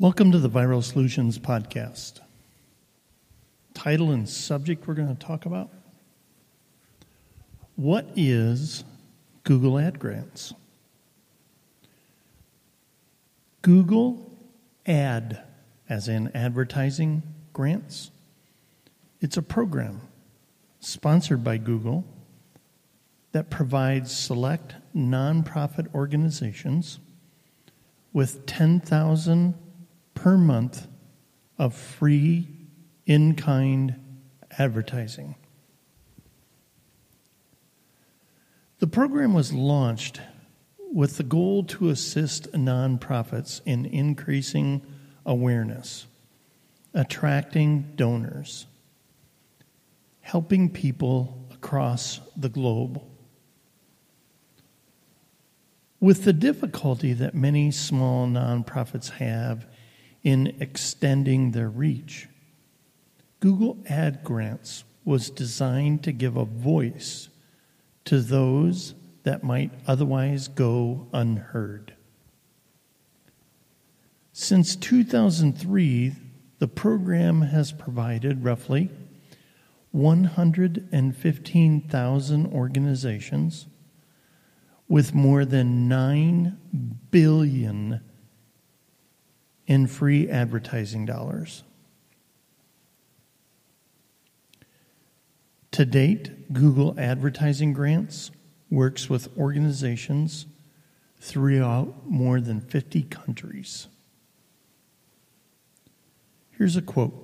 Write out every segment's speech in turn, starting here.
Welcome to the Viral Solutions Podcast. Title and subject we're going to talk about What is Google Ad Grants? Google Ad, as in advertising grants, it's a program sponsored by Google that provides select nonprofit organizations with 10,000 per month of free in kind advertising. The program was launched with the goal to assist nonprofits in increasing awareness, attracting donors, helping people across the globe. With the difficulty that many small nonprofits have in extending their reach. Google Ad Grants was designed to give a voice to those that might otherwise go unheard. Since 2003, the program has provided roughly 115,000 organizations with more than 9 billion in free advertising dollars. To date, Google Advertising Grants works with organizations throughout more than 50 countries. Here's a quote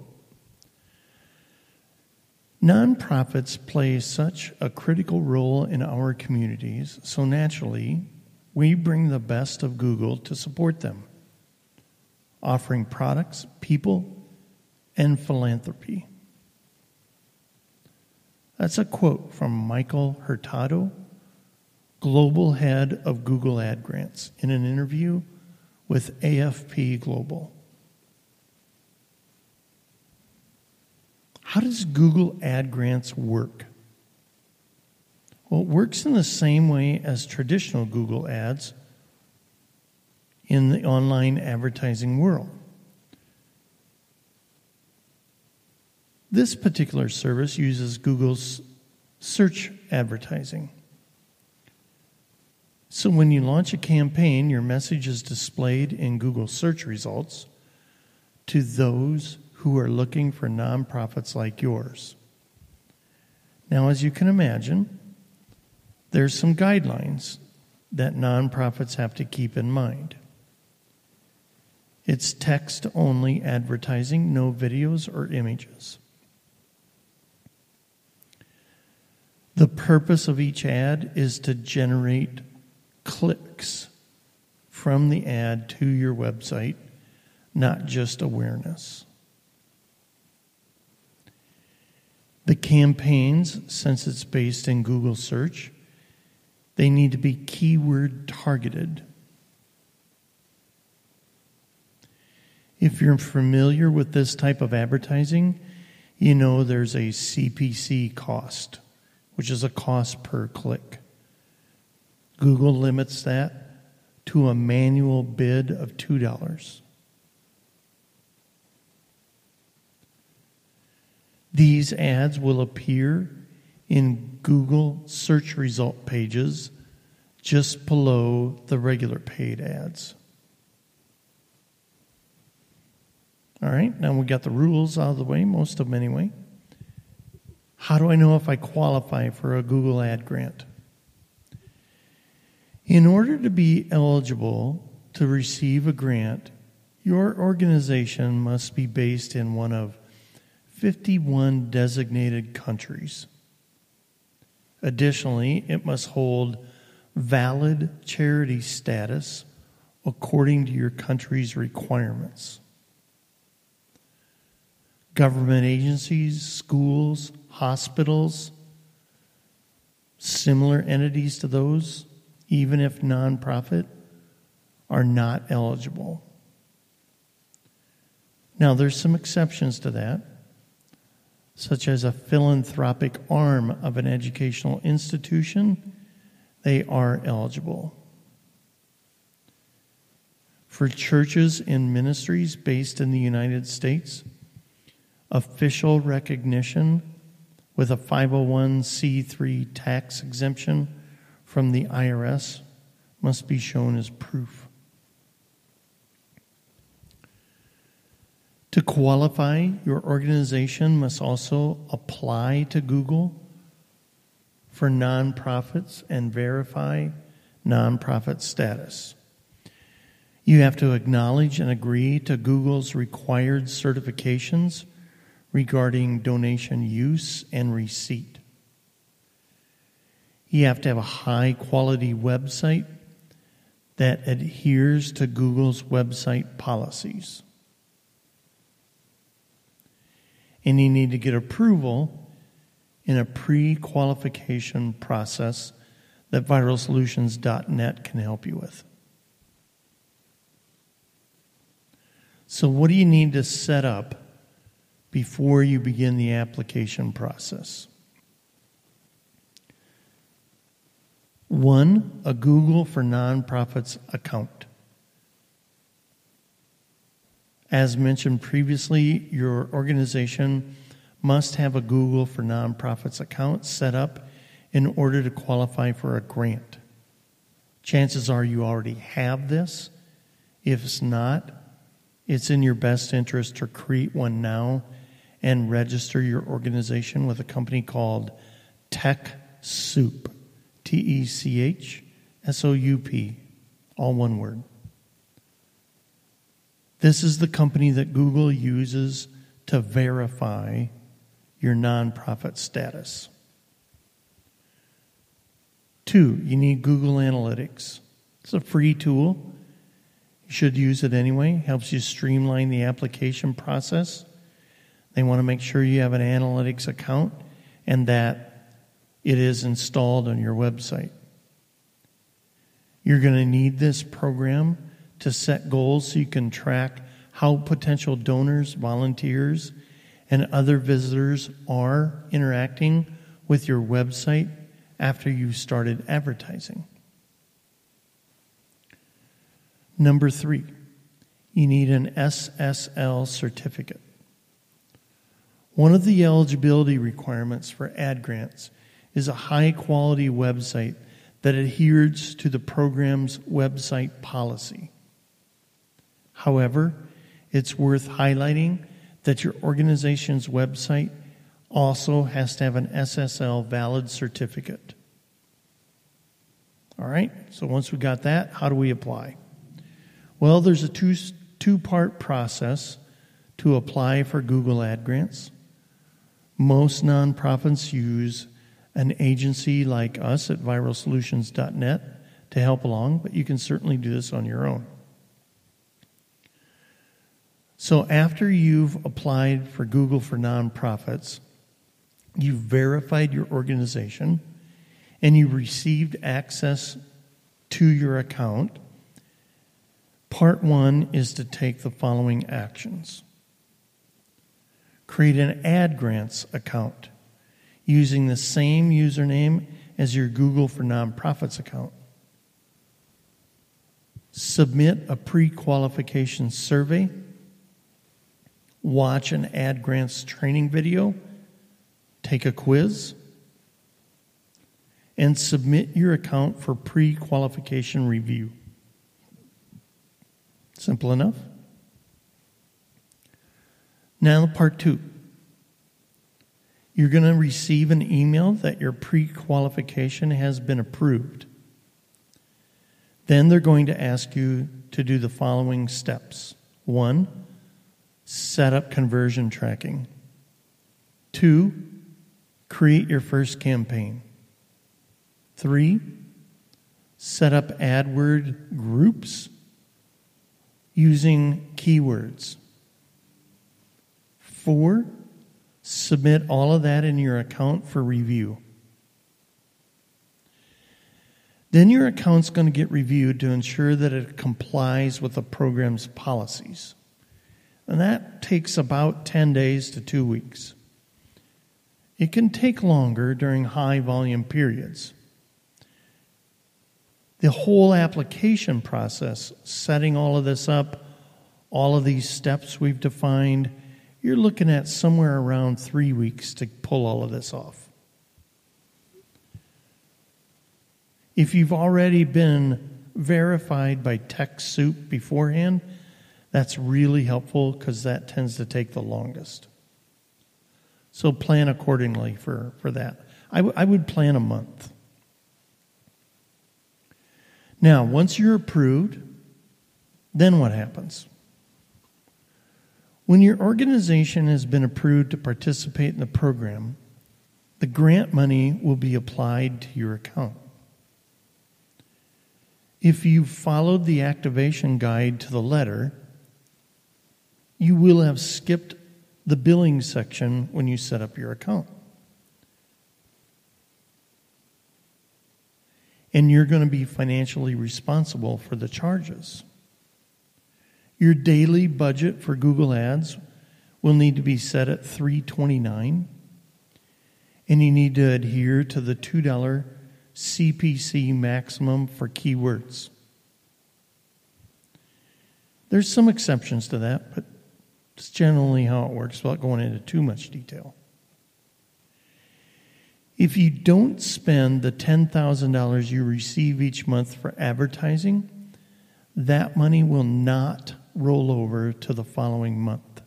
Nonprofits play such a critical role in our communities, so naturally, we bring the best of Google to support them offering products, people, and philanthropy. That's a quote from Michael Hurtado, global head of Google Ad Grants, in an interview with AFP Global. How does Google Ad Grants work? Well, it works in the same way as traditional Google Ads in the online advertising world. This particular service uses Google's search advertising. So when you launch a campaign, your message is displayed in Google search results to those who are looking for nonprofits like yours. Now, as you can imagine, there's some guidelines that nonprofits have to keep in mind. It's text only advertising, no videos or images. The purpose of each ad is to generate clicks from the ad to your website, not just awareness. The campaigns, since it's based in Google search, they need to be keyword targeted. If you're familiar with this type of advertising, you know there's a CPC cost, which is a cost per click. Google limits that to a manual bid of $2. These ads will appear in Google search result pages just below the regular paid ads. All right, now we got the rules out of the way, most of them anyway. How do I know if I qualify for a Google Ad grant? In order to be eligible to receive a grant, your organization must be based in one of 51 designated countries. Additionally, it must hold valid charity status according to your country's requirements government agencies, schools, hospitals, similar entities to those, even if nonprofit, are not eligible. Now, there's some exceptions to that, such as a philanthropic arm of an educational institution, they are eligible. for churches and ministries based in the United States, official recognition with a 501c3 tax exemption from the IRS must be shown as proof. To qualify, your organization must also apply to Google for nonprofits and verify nonprofit status. You have to acknowledge and agree to Google's required certifications regarding donation use and receipt. You have to have a high quality website that adheres to Google's website policies. And you need to get approval in a pre qualification process that viralsolutions.net can help you with. So, what do you need to set up before you begin the application process? One, a Google for Nonprofits account. As mentioned previously, your organization must have a Google for Nonprofits account set up in order to qualify for a grant. Chances are you already have this. If it's not, it's in your best interest to create one now and register your organization with a company called TechSoup. T E C H S O U P, all one word. This is the company that Google uses to verify your nonprofit status. Two, you need Google Analytics. It's a free tool. You should use it anyway. Helps you streamline the application process. They want to make sure you have an analytics account and that it is installed on your website. You're going to need this program to set goals so you can track how potential donors, volunteers, and other visitors are interacting with your website after you've started advertising. Number three, you need an SSL certificate. One of the eligibility requirements for ad grants is a high quality website that adheres to the program's website policy. However, it's worth highlighting that your organization's website also has to have an SSL valid certificate. All right, so once we got that, how do we apply? Well, there's a two, two part process to apply for Google Ad Grants. Most nonprofits use an agency like us at viralsolutions.net to help along, but you can certainly do this on your own. So, after you've applied for Google for Nonprofits, you've verified your organization, and you received access to your account Part one is to take the following actions create an ad grants account using the same username as your Google for Nonprofits account. Submit a pre qualification survey. Watch an ad grants training video. Take a quiz. And submit your account for pre qualification review. Simple enough. Now, part two. You're going to receive an email that your pre qualification has been approved. Then they're going to ask you to do the following steps one, set up conversion tracking, two, create your first campaign, three, set up AdWord groups using keywords. Four, submit all of that in your account for review. Then your account's going to get reviewed to ensure that it complies with the program's policies. And that takes about 10 days to two weeks. It can take longer during high volume periods. The whole application process, setting all of this up, all of these steps we've defined, you're looking at somewhere around three weeks to pull all of this off. If you've already been verified by TechSoup beforehand, that's really helpful because that tends to take the longest. So plan accordingly for, for that. I, w- I would plan a month. Now, once you're approved, then what happens? When your organization has been approved to participate in the program, the grant money will be applied to your account. If you followed the activation guide to the letter, you will have skipped the billing section when you set up your account. And you're going to be financially responsible for the charges. Your daily budget for Google Ads will need to be set at 329 and you need to adhere to the $2 CPC maximum for keywords. There's some exceptions to that, but it's generally how it works without going into too much detail. If you don't spend the $10,000 you receive each month for advertising, that money will not roll over to the following month.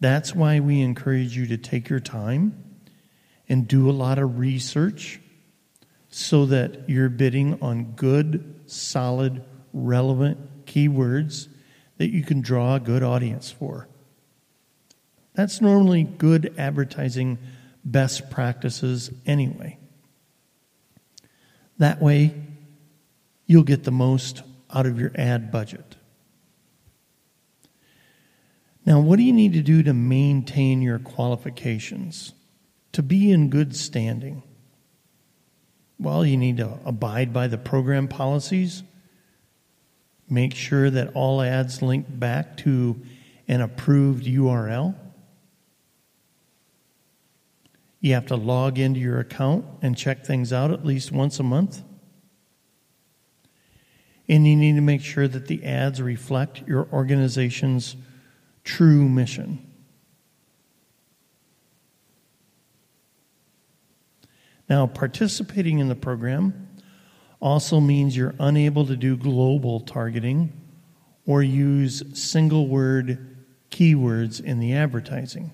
That's why we encourage you to take your time and do a lot of research so that you're bidding on good, solid, relevant keywords that you can draw a good audience for. That's normally good advertising best practices anyway. That way, you'll get the most out of your ad budget. Now, what do you need to do to maintain your qualifications? To be in good standing? Well, you need to abide by the program policies, make sure that all ads link back to an approved URL. You have to log into your account and check things out at least once a month. And you need to make sure that the ads reflect your organization's true mission. Now, participating in the program also means you're unable to do global targeting or use single word keywords in the advertising.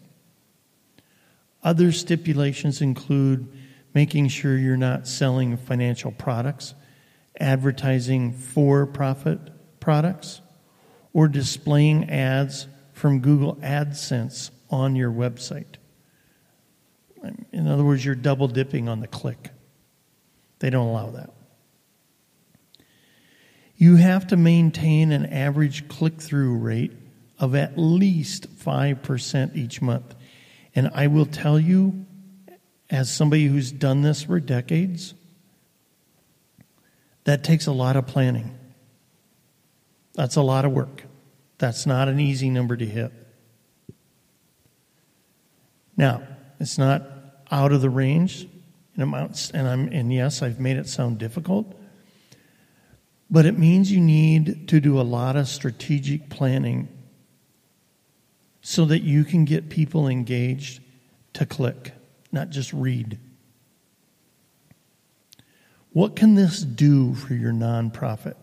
Other stipulations include making sure you're not selling financial products, advertising for profit products, or displaying ads from Google AdSense on your website. In other words, you're double dipping on the click. They don't allow that. You have to maintain an average click through rate of at least 5% each month. And I will tell you, as somebody who's done this for decades, that takes a lot of planning. That's a lot of work. That's not an easy number to hit. Now, it's not out of the range in amounts, and I'm and yes, I've made it sound difficult, but it means you need to do a lot of strategic planning so that you can get people engaged to click, not just read. What can this do for your nonprofit?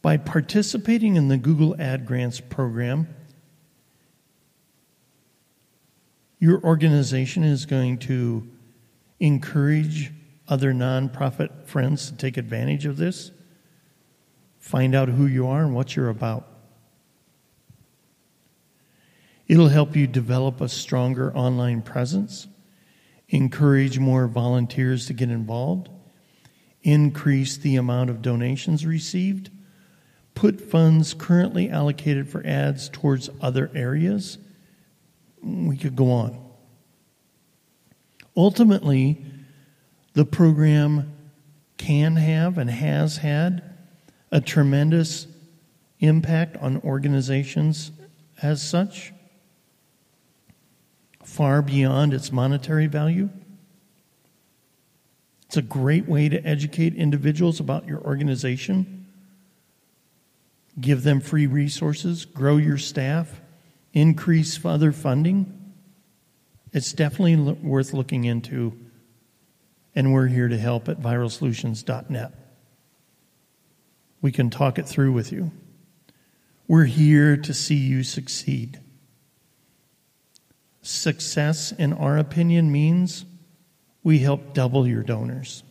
By participating in the Google Ad Grants program, Your organization is going to encourage other nonprofit friends to take advantage of this. Find out who you are and what you're about. It'll help you develop a stronger online presence, encourage more volunteers to get involved, increase the amount of donations received, put funds currently allocated for ads towards other areas we could go on. Ultimately, the program can have and has had a tremendous impact on organizations as such, far beyond its monetary value. It's a great way to educate individuals about your organization, give them free resources, grow your staff, increase other funding. It's definitely worth looking into, and we're here to help at viralsolutions.net. We can talk it through with you. We're here to see you succeed. Success, in our opinion, means we help double your donors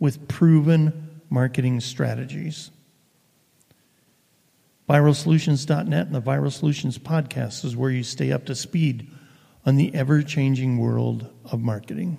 with proven marketing strategies. ViralSolutions.net and the Viral Solutions podcast is where you stay up to speed on the ever changing world of marketing.